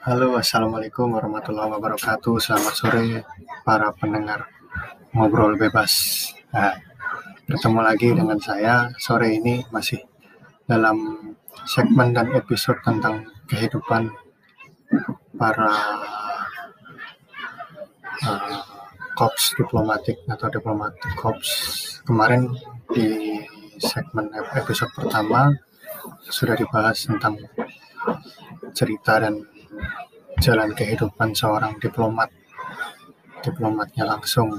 Halo, Assalamualaikum warahmatullahi wabarakatuh. Selamat sore para pendengar ngobrol bebas. Nah, bertemu lagi dengan saya sore ini masih dalam segmen dan episode tentang kehidupan para uh, korps diplomatik atau diplomatik korps. Kemarin di segmen episode pertama sudah dibahas tentang cerita dan jalan kehidupan seorang diplomat diplomatnya langsung.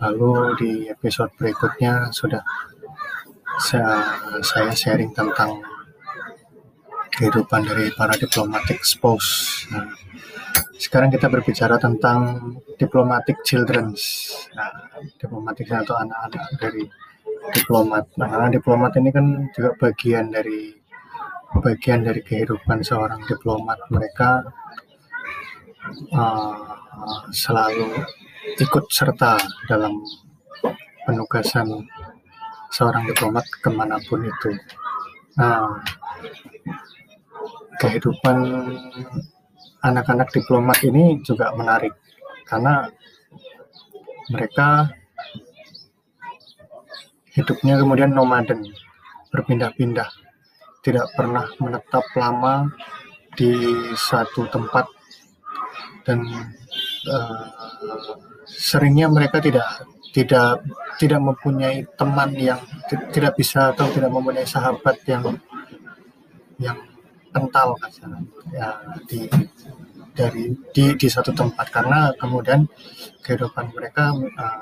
Lalu di episode berikutnya sudah saya, sharing tentang kehidupan dari para diplomatic spouse nah, sekarang kita berbicara tentang diplomatic children's. Nah, diplomatik atau anak-anak dari diplomat. Nah karena diplomat ini kan juga bagian dari bagian dari kehidupan seorang diplomat mereka uh, selalu ikut serta dalam penugasan seorang diplomat ke mana pun itu. Nah, kehidupan anak-anak diplomat ini juga menarik karena mereka hidupnya kemudian nomaden, berpindah-pindah, tidak pernah menetap lama di suatu tempat. Dan uh, seringnya mereka tidak tidak tidak mempunyai teman yang tidak bisa atau tidak mempunyai sahabat yang yang kental ya di dari di di satu tempat. Karena kemudian kehidupan mereka uh,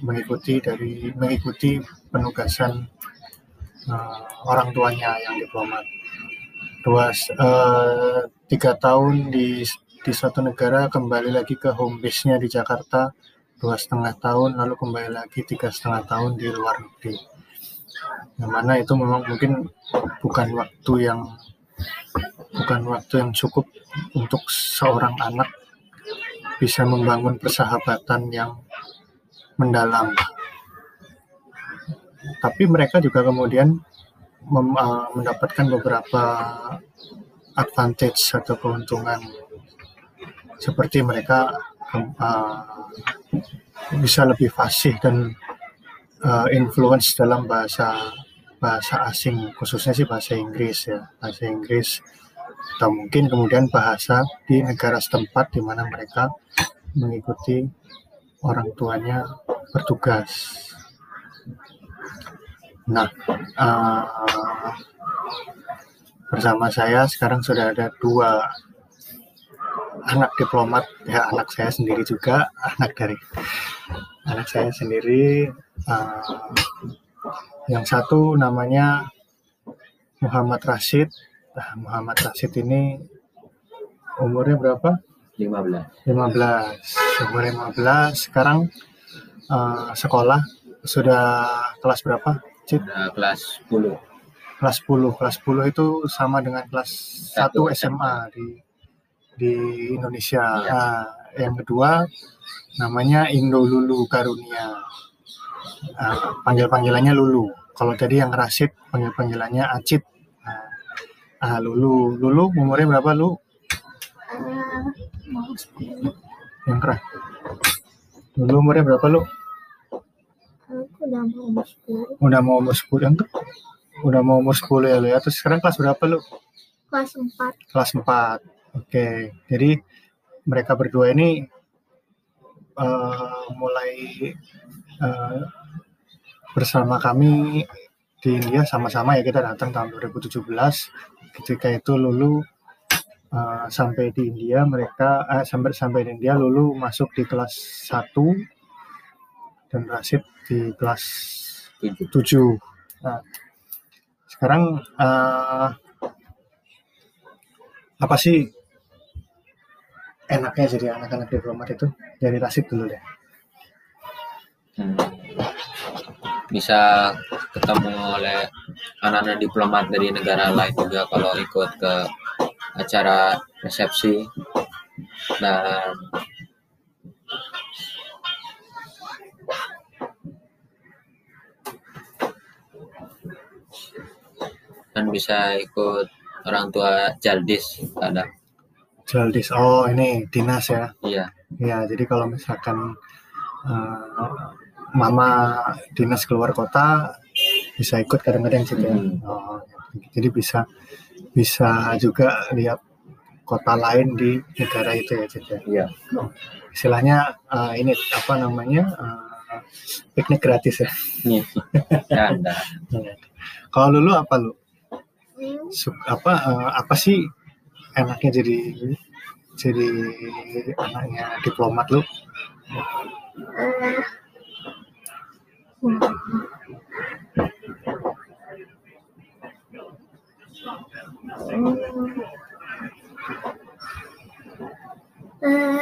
mengikuti dari mengikuti penugasan uh, orang tuanya yang diplomat. Dua uh, tiga tahun di di suatu negara kembali lagi ke home base-nya di Jakarta dua setengah tahun lalu kembali lagi tiga setengah tahun di luar negeri. Yang mana itu memang mungkin bukan waktu yang bukan waktu yang cukup untuk seorang anak bisa membangun persahabatan yang mendalam tapi mereka juga kemudian mem, uh, mendapatkan beberapa advantage atau keuntungan seperti mereka uh, bisa lebih fasih dan uh, influence dalam bahasa bahasa asing khususnya sih bahasa Inggris ya bahasa Inggris atau mungkin kemudian bahasa di negara setempat di mana mereka mengikuti orang tuanya bertugas. Nah, uh, bersama saya sekarang sudah ada dua anak diplomat. Ya anak saya sendiri juga anak dari anak saya sendiri uh, yang satu namanya Muhammad Rashid. Nah, Muhammad Rashid ini umurnya berapa? 15 15 umur 15 sekarang uh, sekolah. Sudah kelas berapa Cip? Sudah kelas 10 kelas 10 kelas 10 itu sama dengan kelas 1 SMA di di Indonesia. Ya. Nah, yang kedua namanya Indo Lulu Karunia. Nah, panggil panggilannya Lulu. Kalau tadi yang Rasid panggil panggilannya Acit. Nah, ah, Lulu, Lulu umurnya berapa lu? yang keras. Lulu umurnya berapa lu? Udah mau umur 10. Udah mau umur 10 yang udah mau umur 10 ya lu ya. Terus sekarang kelas berapa lu? Kelas 4. Kelas 4 Oke, jadi mereka berdua ini uh, mulai uh, bersama kami di India sama-sama ya kita datang tahun 2017. Ketika itu Lulu uh, sampai di India mereka uh, sampai sampai di India Lulu masuk di kelas 1 dan Rasid di kelas 7. Nah, sekarang uh, apa sih enaknya jadi anak-anak diplomat itu dari Rasid dulu deh hmm. bisa ketemu oleh anak-anak diplomat dari negara lain juga kalau ikut ke acara resepsi dan dan bisa ikut orang tua Jaldis ada Jaldis. Oh, ini dinas ya. iya Ya, jadi kalau misalkan eh, mama dinas keluar kota bisa ikut kadang-kadang sih ya. Hmm. Oh, jadi bisa bisa juga lihat kota lain di negara itu ya, Cid, ya. iya Istilahnya eh, ini apa namanya eh, piknik gratis ya. nih ya ada Kalau lulu apa lu? Hmm, apa eh, apa sih enaknya jadi jadi anaknya diplomat lu? hmm.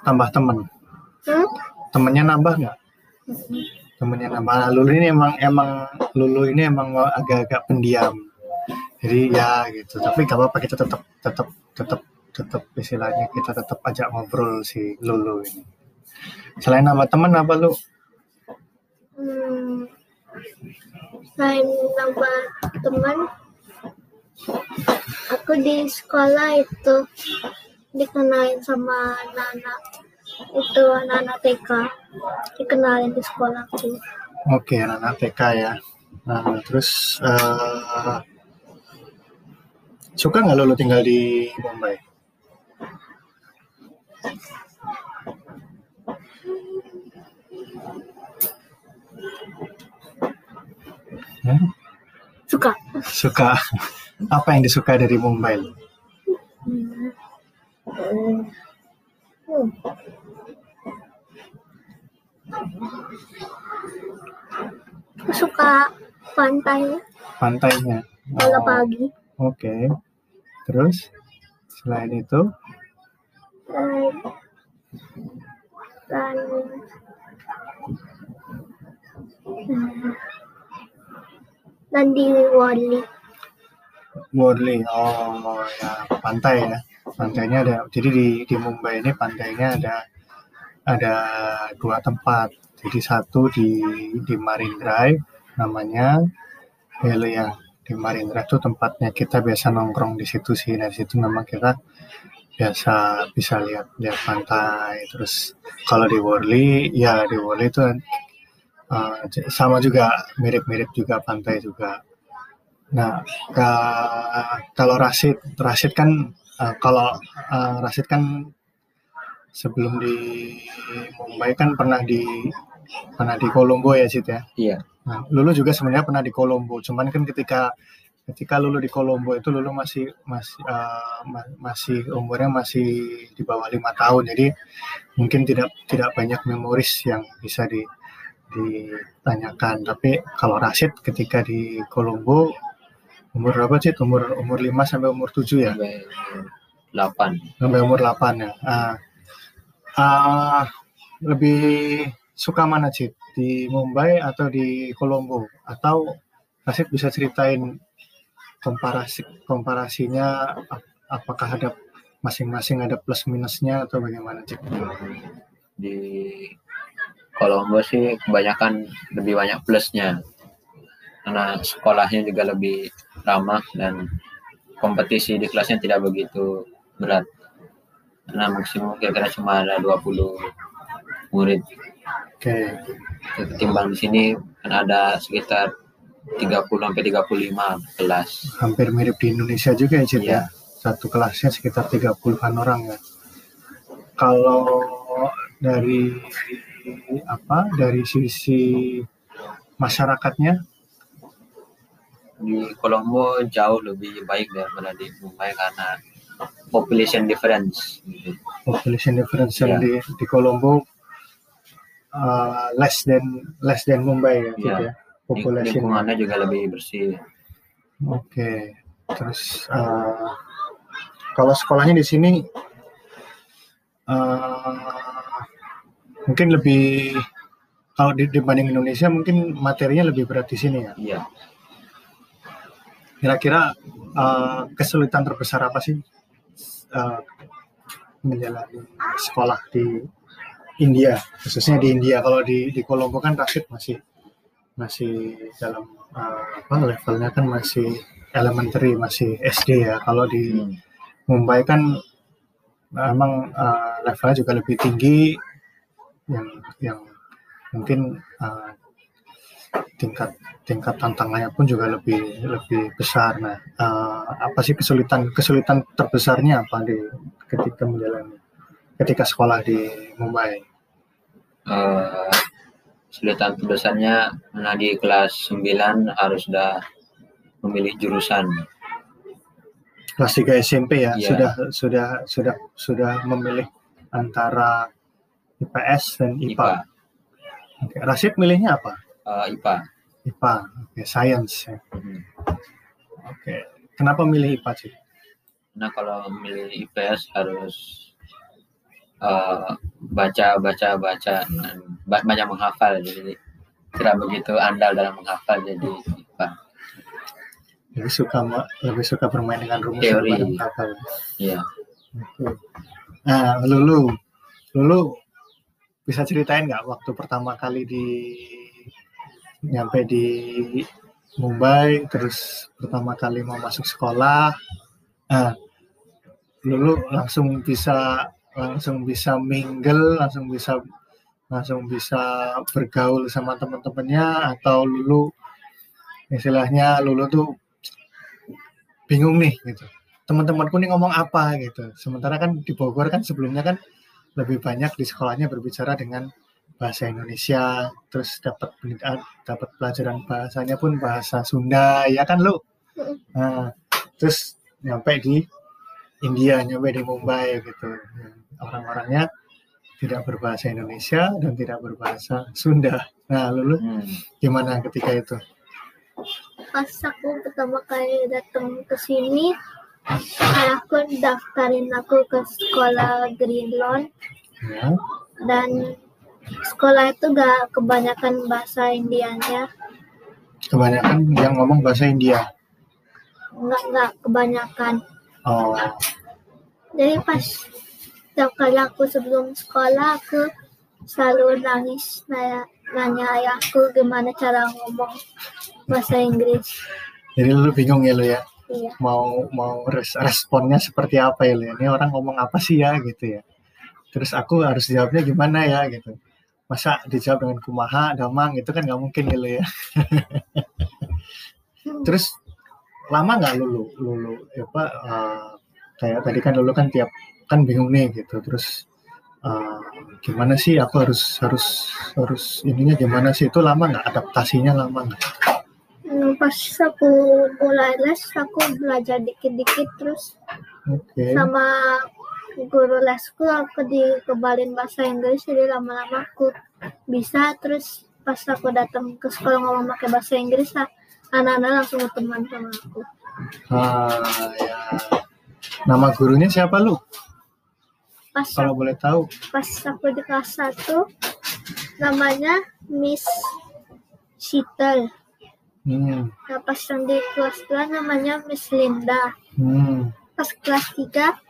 Tambah temen. hmm? Temennya nambah nggak? Temennya. Nah, lulu ini emang emang lulu ini emang agak-agak pendiam. Jadi ya gitu. Tapi gak apa-apa kita tetap tetap tetap tetap istilahnya kita tetap ajak ngobrol si lulu ini. Selain nama teman apa lu? Hmm. Selain nambah teman, aku di sekolah itu dikenalin sama anak-anak itu anak-anak TK dikenalin di sekolahku Oke, anak TK ya. Nah, terus eh, suka nggak lu tinggal di Mumbai? Hmm? suka Suka. Apa yang disuka dari Mumbai? Hmm. Hmm. Hmm. Aku suka pantai Pantainya. kalau Oh, pagi Oke. Terus selain itu, Eh, dan Hmm. dan di Wali Worli. Oh ya, pantai ya. Pantainya ada. Jadi di di Mumbai ini pantainya ada ada dua tempat. Jadi satu di di Marine Drive namanya Helia. Di Marine Drive itu tempatnya kita biasa nongkrong di situ sih. Dari situ memang kita biasa bisa lihat lihat pantai. Terus kalau di Worli, ya di Worli itu uh, sama juga mirip-mirip juga pantai juga. Nah, ka- kalau Rashid, Rashid kan uh, kalau uh, Rashid kan sebelum di Mumbai kan pernah di pernah di Kolombo ya Sid ya. iya Nah, Lulu juga sebenarnya pernah di Kolombo, cuman kan ketika ketika Lulu di Kolombo itu Lulu masih masih uh, ma- masih umurnya masih di bawah lima tahun, jadi mungkin tidak tidak banyak memoris yang bisa di ditanyakan. Tapi kalau Rashid ketika di Kolombo umur berapa sih? Umur umur 5 sampai umur 7 ya? sampai delapan Sampai umur 8 ya. Ah, ah, lebih suka mana sih? Di Mumbai atau di Kolombo? Atau Rashid bisa ceritain komparasi komparasinya ap- apakah ada masing-masing ada plus minusnya atau bagaimana sih? di Kolombo sih kebanyakan lebih banyak plusnya karena sekolahnya juga lebih ramah dan kompetisi di kelasnya tidak begitu berat karena maksimum kira-kira cuma ada 20 murid Oke. ketimbang di sini kan ada sekitar 30 sampai 35 kelas Hampir mirip di Indonesia juga ya, Cid ya? Iya. Satu kelasnya sekitar 30-an orang ya. Kalau dari apa? Dari sisi masyarakatnya di Kolombo jauh lebih baik daripada di Mumbai karena population difference gitu. population difference yang Iya. di di Kolombo uh, less than less than Mumbai ya, Cid Iya. ya. Population. lingkungannya juga lebih bersih Oke. Terus uh, kalau sekolahnya di sini uh, mungkin lebih kalau di- dibanding Indonesia mungkin materinya lebih berat di sini ya. iya Kira-kira uh, kesulitan terbesar apa sih uh, menjalani sekolah di India, khususnya di India. Kalau di di Kolombo kan Rashid masih masih dalam uh, apa levelnya kan masih elementary masih SD ya. Kalau di Hmm. Mumbai kan memang eh, levelnya juga lebih tinggi yang yang mungkin eh, tingkat tingkat tantangannya pun juga lebih lebih besar. Nah, eh, apa sih kesulitan kesulitan terbesarnya apa di ketika menjalani ketika sekolah di Mumbai? Eh, kesulitan terbesarnya karena di kelas 9 harus sudah memilih jurusan. Kelas 3 SMP ya Iya. sudah sudah sudah sudah memilih antara IPS dan IPA. IPA. Oke, Rasid milihnya apa? Eh, IPA. IPA, oke, science ya. Hmm. Oke, kenapa milih IPA sih? Nah kalau memilih IPS harus eh, baca baca baca dan ba- banyak menghafal jadi tidak begitu andal dalam menghafal jadi IPA. Lebih suka lebih suka bermain dengan rumus Teori. Iya. Oke. Nah, Lulu, Lulu bisa ceritain nggak waktu pertama kali di nyampe di Mumbai, terus pertama kali mau masuk sekolah, nah, Lulu langsung bisa langsung bisa mingle, langsung bisa langsung bisa bergaul sama teman-temannya atau Lulu istilahnya Lulu tuh bingung nih gitu teman-temanku nih ngomong apa gitu. Sementara kan di Bogor kan sebelumnya kan lebih banyak di sekolahnya berbicara dengan bahasa Indonesia, terus dapat pendidikan, dapat pelajaran bahasanya pun bahasa Sunda, ya kan lu? Nah, terus nyampe di India, nyampe di Mumbai gitu. Orang-orangnya tidak berbahasa Indonesia dan tidak berbahasa Sunda. Nah, lu, lu Hmm. gimana ketika itu? Pas aku pertama kali datang ke sini, ayahku daftarin aku ke sekolah Green Lawn Ya, dan sekolah itu gak kebanyakan bahasa Indianya, kebanyakan yang ngomong bahasa India. nggak nggak kebanyakan. Oh, Jadi pas setiap kali aku sebelum sekolah aku selalu nangis nanya, nanya ayahku gimana cara ngomong bahasa Inggris. jadi lu bingung ya lu ya? Iya. mau mau res- responnya seperti apa ya Lu? ini orang ngomong apa sih ya gitu ya terus aku harus jawabnya gimana ya gitu masa dijawab dengan kumaha damang? Itu kan nggak mungkin ya. Lu ya terus lama nggak lulu lulu apa eh, kayak tadi kan lulu kan tiap kan bingung nih gitu. Terus eh, gimana sih aku harus harus harus ininya gimana sih? Itu lama nggak? Adaptasinya lama nggak? Hmm, Pas aku mulai les aku belajar dikit-dikit terus oke. sama guru lesku aku dikebalin bahasa Inggris jadi lama-lama aku bisa. Terus pas aku datang ke sekolah ngomong pakai bahasa Inggris ah, anak-anak langsung berteman sama aku. Ah ya. Nama gurunya siapa lu? Pas kalau boleh tahu. Pas aku di kelas 1 namanya Miss Shitel hmm, nah pas yang di kelas 2 namanya Miss Linda. Hmm, pas kelas 3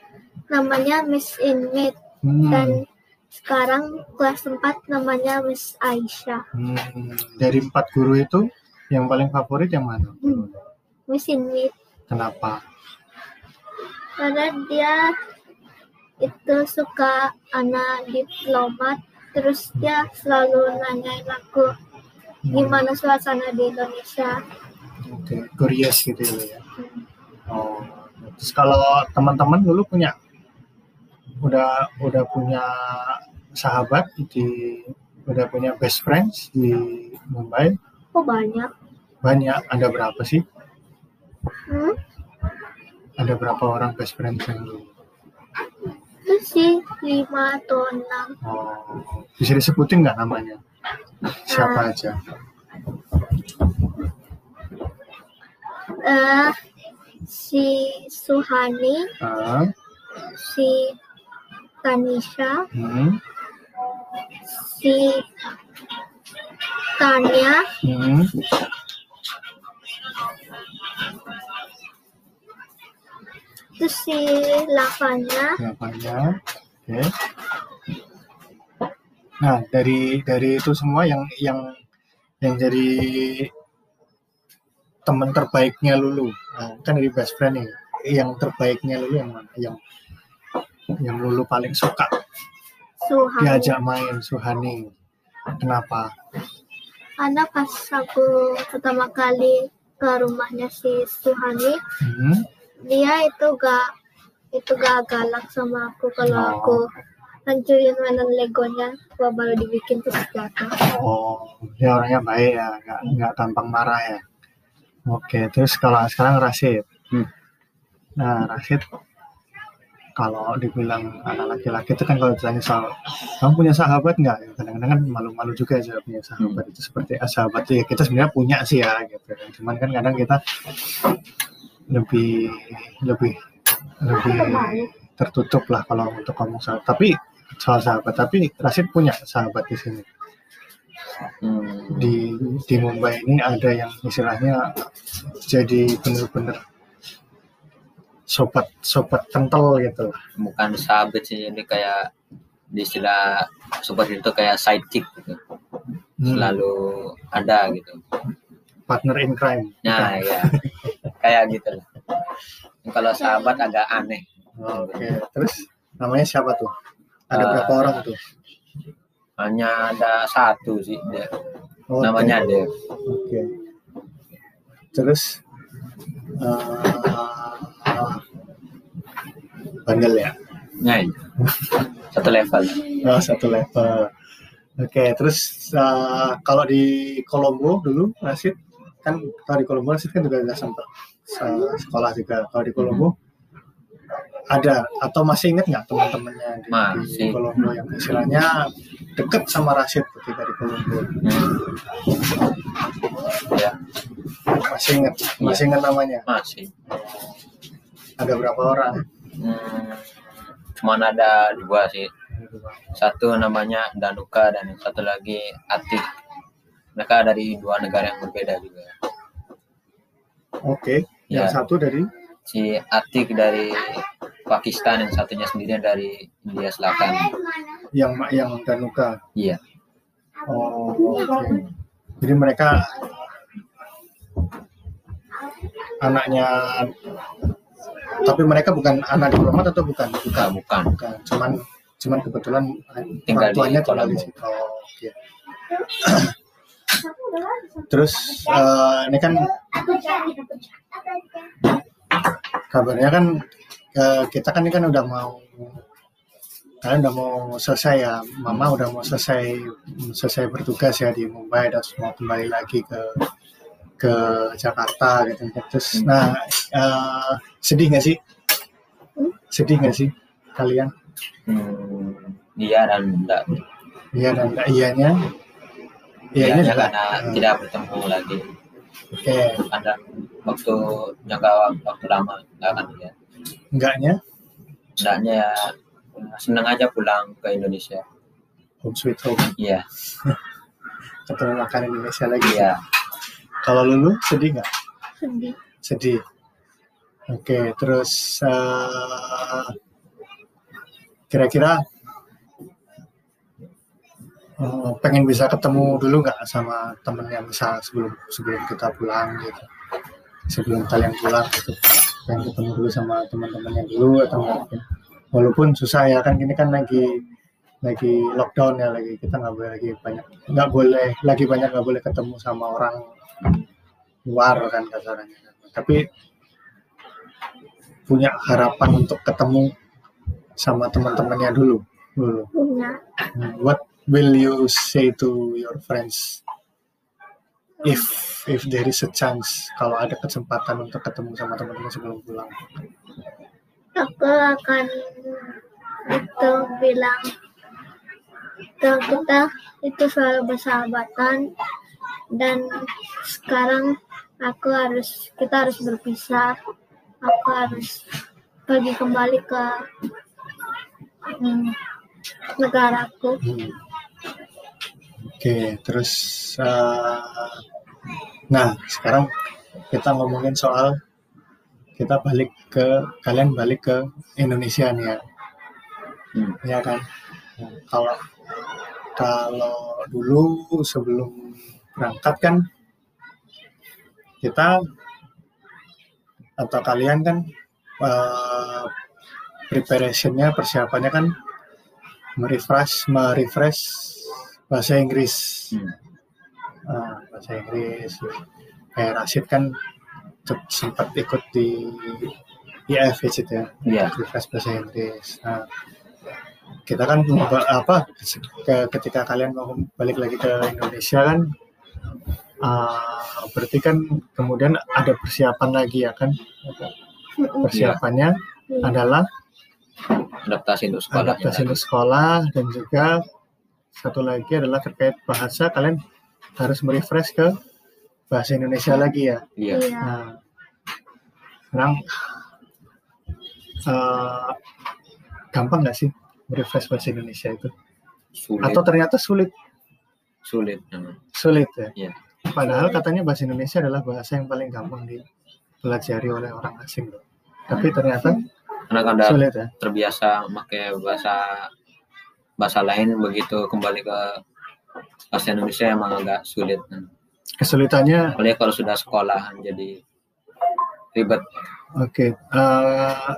namanya Miss Inmit hmm, dan sekarang kelas 4 namanya Miss Aisyah. Hmm. dari empat guru itu yang paling favorit yang mana? Hmm. Miss Inmit kenapa? Karena dia itu suka anak diplomat terus dia selalu nanyain aku Hmm, gimana suasana di Indonesia. Oke curious gitu ya, ya oh terus kalau teman-teman dulu punya udah udah punya sahabat di udah punya best friends di Mumbai. Kok banyak. Banyak. Ada berapa sih? Hmm? ada berapa orang best friends yang dulu itu sih lima atau enam. Oh bisa disebutin nggak namanya? Siapa aja? Eh si Suhani ah. si Tanisha. Hmm, si Tanya hmm, terus si Lavanya. Jawabannya oke. Nah dari dari itu semua yang yang yang jadi teman terbaiknya Lulu. Nah, kan dari best friend nih, yang terbaiknya Lulu yang mana? Yang yang Lulu paling suka Suhani. diajak main Suhani. Kenapa? Karena pas aku pertama kali ke rumahnya si Suhani, Hmm? dia itu gak itu gak galak sama aku kalau Oh. aku hancurin mainan legonya gua baru dibikin terus jatuh Oh, dia orangnya baik ya, nggak nggak gampang marah ya. Oke, terus kalau sekarang Rashid. Hmm. Nah, Rashid kalau dibilang anak laki-laki itu kan kalau ditanya soal kamu punya sahabat nggak? Ya, Kadang-kadang kan malu-malu juga ya punya sahabat itu seperti ah, sahabat ya kita sebenarnya punya sih ya gitu. Cuman kan kadang kita lebih lebih lebih tertutup lah kalau untuk ngomong sahabat. Tapi soal sahabat, tapi Rashid punya sahabat di sini Hmm. di di Mumbai ini ada yang istilahnya jadi bener-bener sobat sobat kental gitu lah. bukan sahabat sih ini kayak di istilah sobat itu kayak sidekick gitu Hmm, selalu ada gitu partner in crime. nah ya kayak gitu lah kalau sahabat agak aneh Oke, terus namanya siapa tuh? Ada Eh, berapa orang tuh? hanya ada satu sih dia Oh, namanya oke. Dev Oke. Terus eh, bandel ya? nah satu level Oh, satu level. Oke, terus eh, kalau di Kolombo dulu, Rasid kan kalau di Kolombo Rasid kan juga sempat se- sekolah juga. Kalau di Kolombo ada atau masih ingat nggak teman-temannya di, di. Kolombo yang istilahnya deket sama Rasid ketika di Kolombo? hmm. ya Masih ingat? Masih ingat namanya? masih Ada berapa orang? hmm. cuman ada dua sih satu namanya Danuka dan yang satu lagi Atik mereka dari dua negara yang berbeda juga Oke, yang Ya. satu dari si Atik dari Pakistan yang satunya sendiri dari India Selatan yang yang Danuka. iya Oh, oke. Jadi mereka anaknya tapi mereka bukan anak diplomat atau bukan? bukan bukan Bukan. Cuman cuman kebetulan Tinggal tuanya di tinggal di situ. Oh, oke. Terus eh, ini kan kabarnya kan eh, kita kan ini kan udah mau kalian udah mau selesai ya mama udah mau selesai selesai bertugas ya di Mumbai dan mau kembali lagi ke ke Jakarta gitu. Terus nah eh, sedih nggak sih? Sedih nggak sih kalian? Hmm, iya dan enggak. Iya dan enggak iyanya? Iya iyanya juga karena eh, tidak bertemu lagi. Oke. Ada waktu jangka waktu lama enggak akan lihat enggaknya? Enggaknya ya seneng aja pulang ke Indonesia. Home sweet home. Iya. Ketemu makan Indonesia lagi. Iya kalau lulu sedih nggak? Sedih. Sedih. Oke terus eh, kira-kira eh, pengen bisa ketemu dulu nggak sama temen yang bisa sebelum sebelum kita pulang gitu? Sebelum kalian pulang gitu. Pengen ketemu dulu sama teman-temannya dulu atau enggak walaupun susah ya kan ini kan lagi lagi lockdown ya lagi kita nggak boleh lagi banyak nggak boleh lagi banyak nggak boleh ketemu sama orang luar kan kasarnya. Tapi punya harapan untuk ketemu sama teman-temannya dulu dulu. Punya. Hmm, what will you say to your friends if if there is a chance kalau ada kesempatan untuk ketemu sama teman-teman sebelum pulang? Aku akan itu bilang ke kita itu selalu bersahabatan dan sekarang aku harus kita harus berpisah aku harus pergi kembali ke hmm, negaraku Hmm. Oke, terus eh, nah sekarang kita ngomongin soal kita balik ke kalian balik ke Indonesia nih ya, Hmm. ya kan? Nah, kalau kalau dulu sebelum berangkat kan kita atau kalian kan uh, preparationnya persiapannya kan merefresh merefresh bahasa Inggris Hmm. Ah, bahasa Inggris kayak Rashid kan sempat ikut di IF gitu ya Iya. refresh bahasa Inggris nah, kita kan apa ke- ketika kalian mau balik lagi ke Indonesia kan ah, berarti kan kemudian ada persiapan lagi ya kan persiapannya Iya. adalah Adaptasi untuk sekolahnya. adaptasi lagi. untuk sekolah dan juga satu lagi adalah terkait bahasa kalian harus merefresh ke bahasa Indonesia lagi ya. Iya. Iya. Nah, sekarang eh, gampang nggak sih merefresh bahasa Indonesia itu? Sulit. Atau ternyata sulit, sulit. Hmm. sulit ya? Iya. Padahal katanya bahasa Indonesia adalah bahasa yang paling gampang dipelajari oleh orang asing loh. Tapi ternyata Karena kan sulit ya. terbiasa pakai bahasa bahasa lain begitu kembali ke bahasa Indonesia emang agak sulit. Hmm. Kesulitannya Apalagi kalau sudah sekolah jadi ribet. Oke, eh,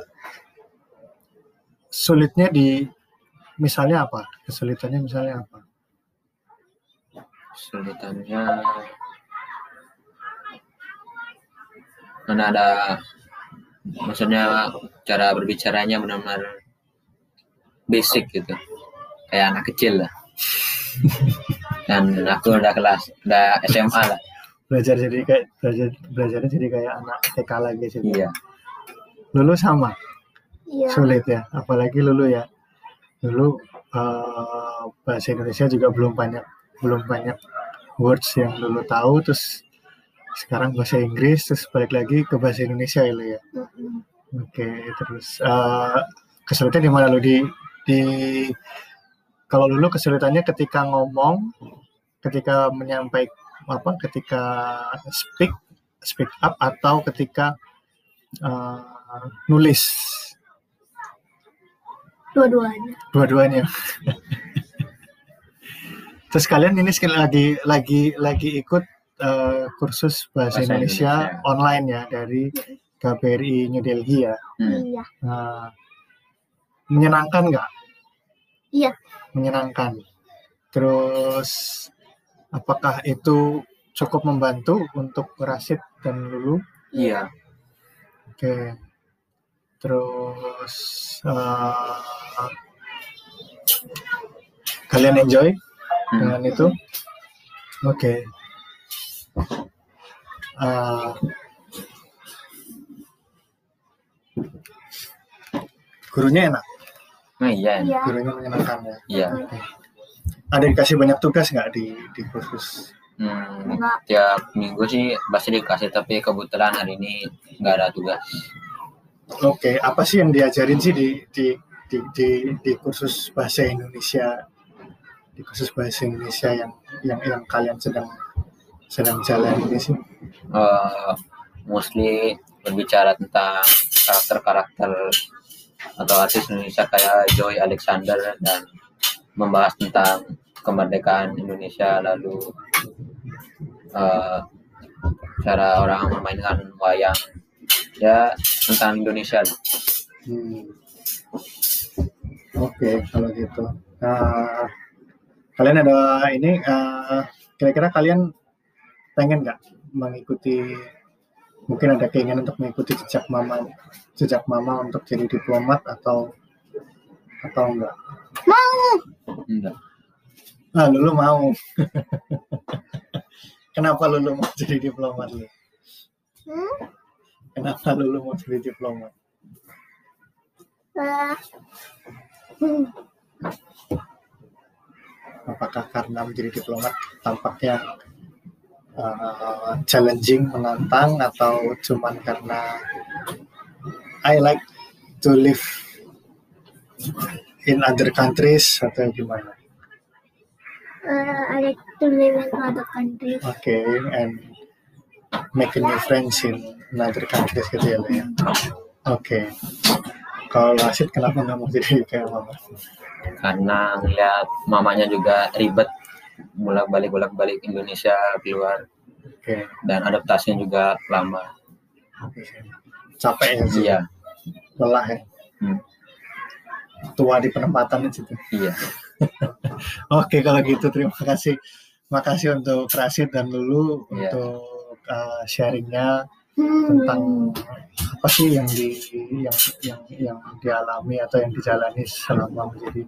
sulitnya di misalnya apa? Kesulitannya misalnya apa? Kesulitannya karena ada maksudnya cara berbicaranya benar-benar basic gitu kayak anak kecil lah dan aku udah kelas udah SMA lah Belajar jadi kayak belajar belajarnya jadi kayak anak TK lagi sih. iya Lulu sama, Iya. sulit ya. Apalagi Lulu ya. Dulu eh, bahasa Indonesia juga belum banyak belum banyak words yang Lulu tahu terus sekarang bahasa Inggris terus balik lagi ke bahasa Indonesia ya ya. Mm-mm. Oke, terus eh, kesulitan di mana lu di di kalau dulu kesulitannya ketika ngomong, ketika menyampaikan apa, ketika speak speak up atau ketika eh, nulis Dua-duanya. dua-duanya. terus kalian ini sekali lagi lagi lagi ikut eh, kursus bahasa, Bahasa Indonesia, Indonesia. online ya dari KBRI New Delhi ya. Hmm. Iya. Nah, menyenangkan nggak? Iya. Menyenangkan. Terus, apakah itu cukup membantu untuk Rashid dan Lulu? iya Oke. Terus, eh, kalian enjoy Hmm. dengan itu? Oke. Eh, gurunya enak, nah iya Iya. gurunya menyenangkan ya. iya Ada dikasih banyak tugas nggak di di kursus? Hmm, tiap minggu sih pasti dikasih tapi kebetulan hari ini nggak ada tugas Oke, apa sih yang diajarin sih di di di di, di kursus bahasa Indonesia di kursus bahasa Indonesia yang yang yang kalian sedang sedang jalan ini sih? Eh, mostly berbicara tentang karakter-karakter atau artis Indonesia kayak Joy Alexander dan membahas tentang kemerdekaan Indonesia lalu eh, cara orang memainkan wayang ya tentang Indonesia Hmm. Oke, kalau gitu. Nah, kalian ada ini eh, kira-kira kalian pengen nggak mengikuti mungkin ada keinginan untuk mengikuti jejak mama jejak mama untuk jadi diplomat atau atau enggak? enggak Ah, Lulu mau. Kenapa Lulu mau jadi diplomat lu? Hmm? Kenapa Lulu mau jadi diplomat? Hmm. Apakah karena menjadi diplomat tampaknya uh, challenging, menantang, atau cuman karena I like to live in other countries atau gimana? Uh, I like to live in other countries. Oke, and making new friends in other countries gitu ya, ya. Oke. Kalau Rashid kenapa nggak mau jadi kayak mama? Karena ngeliat mamanya juga ribet bolak balik bolak balik Indonesia keluar Oke. dan adaptasinya juga lama Oke. capek ya sih Iya, lelah ya Hmm. tua di penempatan itu iya. Oke kalau gitu terima kasih makasih untuk Rasid dan Lulu Iya. untuk uh, sharingnya. Tentang apa sih yang di yang yang yang dialami atau yang dijalani selama menjadi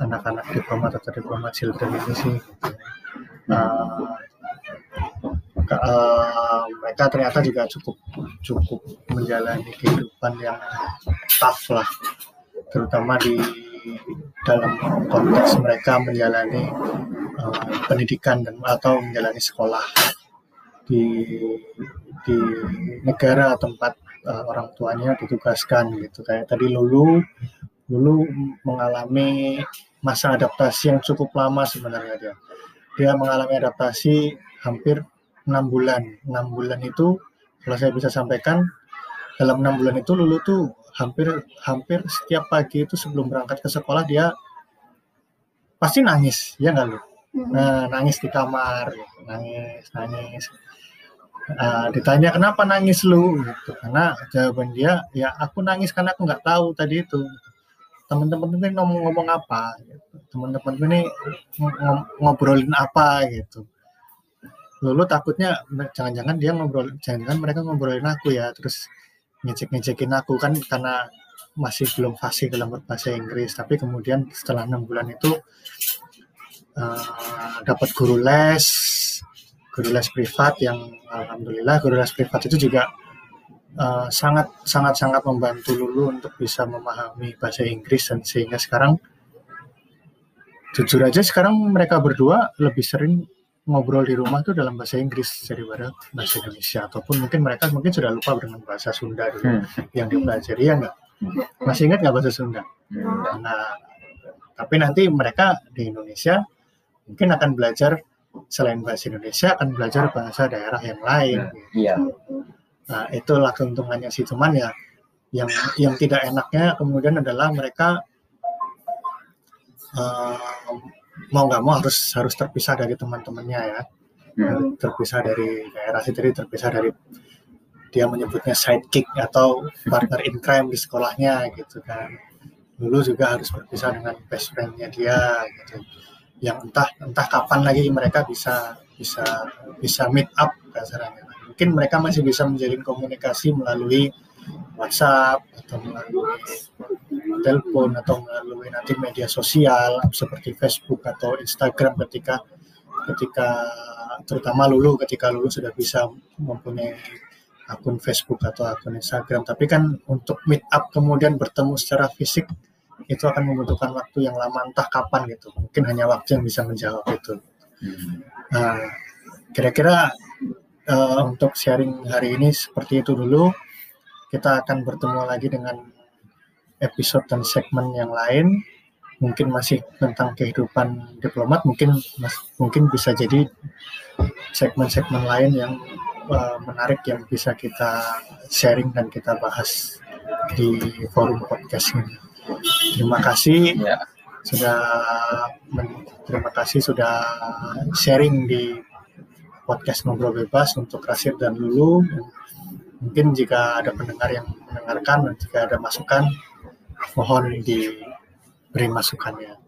anak-anak diplomat atau diplomat children ini sih. Uh, uh, mereka ternyata juga cukup cukup menjalani kehidupan yang tough lah, terutama di dalam konteks mereka menjalani uh, pendidikan dan atau menjalani sekolah di di negara tempat uh, orang tuanya ditugaskan gitu kayak tadi Lulu Lulu mengalami masa adaptasi yang cukup lama sebenarnya dia dia mengalami adaptasi hampir enam bulan enam bulan itu kalau saya bisa sampaikan dalam enam bulan itu Lulu tuh hampir hampir setiap pagi itu sebelum berangkat ke sekolah dia pasti nangis ya nggak lu Hmm. Nah, nangis di kamar, gitu. nangis, nangis. Ah, ditanya kenapa nangis lu, gitu. Karena jawaban dia, ya aku nangis karena aku nggak tahu tadi itu. Teman-teman ini ngomong-ngomong apa, gitu. Teman-teman ini ng- ngobrolin apa, gitu. Lulu takutnya jangan-jangan dia ngobrol, jangan-jangan mereka ngobrolin aku ya, terus ngecek-ngecekin aku kan karena masih belum fasih dalam berbahasa Inggris. Tapi kemudian setelah enam bulan itu eh, dapat guru les guru les privat yang alhamdulillah guru les privat itu juga eh, sangat sangat sangat membantu Lulu untuk bisa memahami bahasa Inggris dan sehingga sekarang jujur aja sekarang mereka berdua lebih sering ngobrol di rumah tuh dalam bahasa Inggris daripada bahasa Indonesia ataupun mungkin mereka mungkin sudah lupa dengan bahasa Sunda dulu Hmm. yang dipelajari ya nggak masih ingat nggak bahasa Sunda Hmm. Nah, tapi nanti mereka di Indonesia mungkin akan belajar selain bahasa Indonesia akan belajar bahasa daerah yang lain. Iya. Nah, itulah keuntungannya sih cuman ya yang yang tidak enaknya kemudian adalah mereka eh, mau nggak mau harus harus terpisah dari teman-temannya ya Hmm. terpisah dari daerah sih tadi terpisah dari dia menyebutnya sidekick atau partner in crime di sekolahnya gitu kan dulu juga harus berpisah dengan best friendnya dia gitu yang entah entah kapan lagi mereka bisa bisa bisa meet up kasarnya mungkin mereka masih bisa menjalin komunikasi melalui WhatsApp atau melalui telepon atau melalui nanti media sosial seperti Facebook atau Instagram ketika ketika terutama Lulu ketika Lulu sudah bisa mempunyai akun Facebook atau akun Instagram. Tapi kan untuk meet up kemudian bertemu secara fisik itu akan membutuhkan waktu yang lama entah kapan gitu mungkin hanya waktu yang bisa menjawab itu Hmm. Nah, kira-kira eh, untuk sharing hari ini seperti itu dulu. Kita akan bertemu lagi dengan episode dan segmen yang lain. Mungkin masih tentang kehidupan diplomat, mungkin mas- mungkin bisa jadi segmen-segmen lain yang eh, menarik yang bisa kita sharing dan kita bahas di forum podcast ini. Terima kasih Iya. sudah terima kasih sudah sharing di podcast ngobrol bebas untuk Rasid dan Lulu. Mungkin jika ada pendengar yang mendengarkan dan jika ada masukan, mohon diberi masukannya.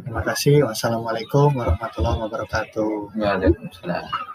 Terima kasih. Wassalamualaikum warahmatullahi wabarakatuh. Waalaikumsalam.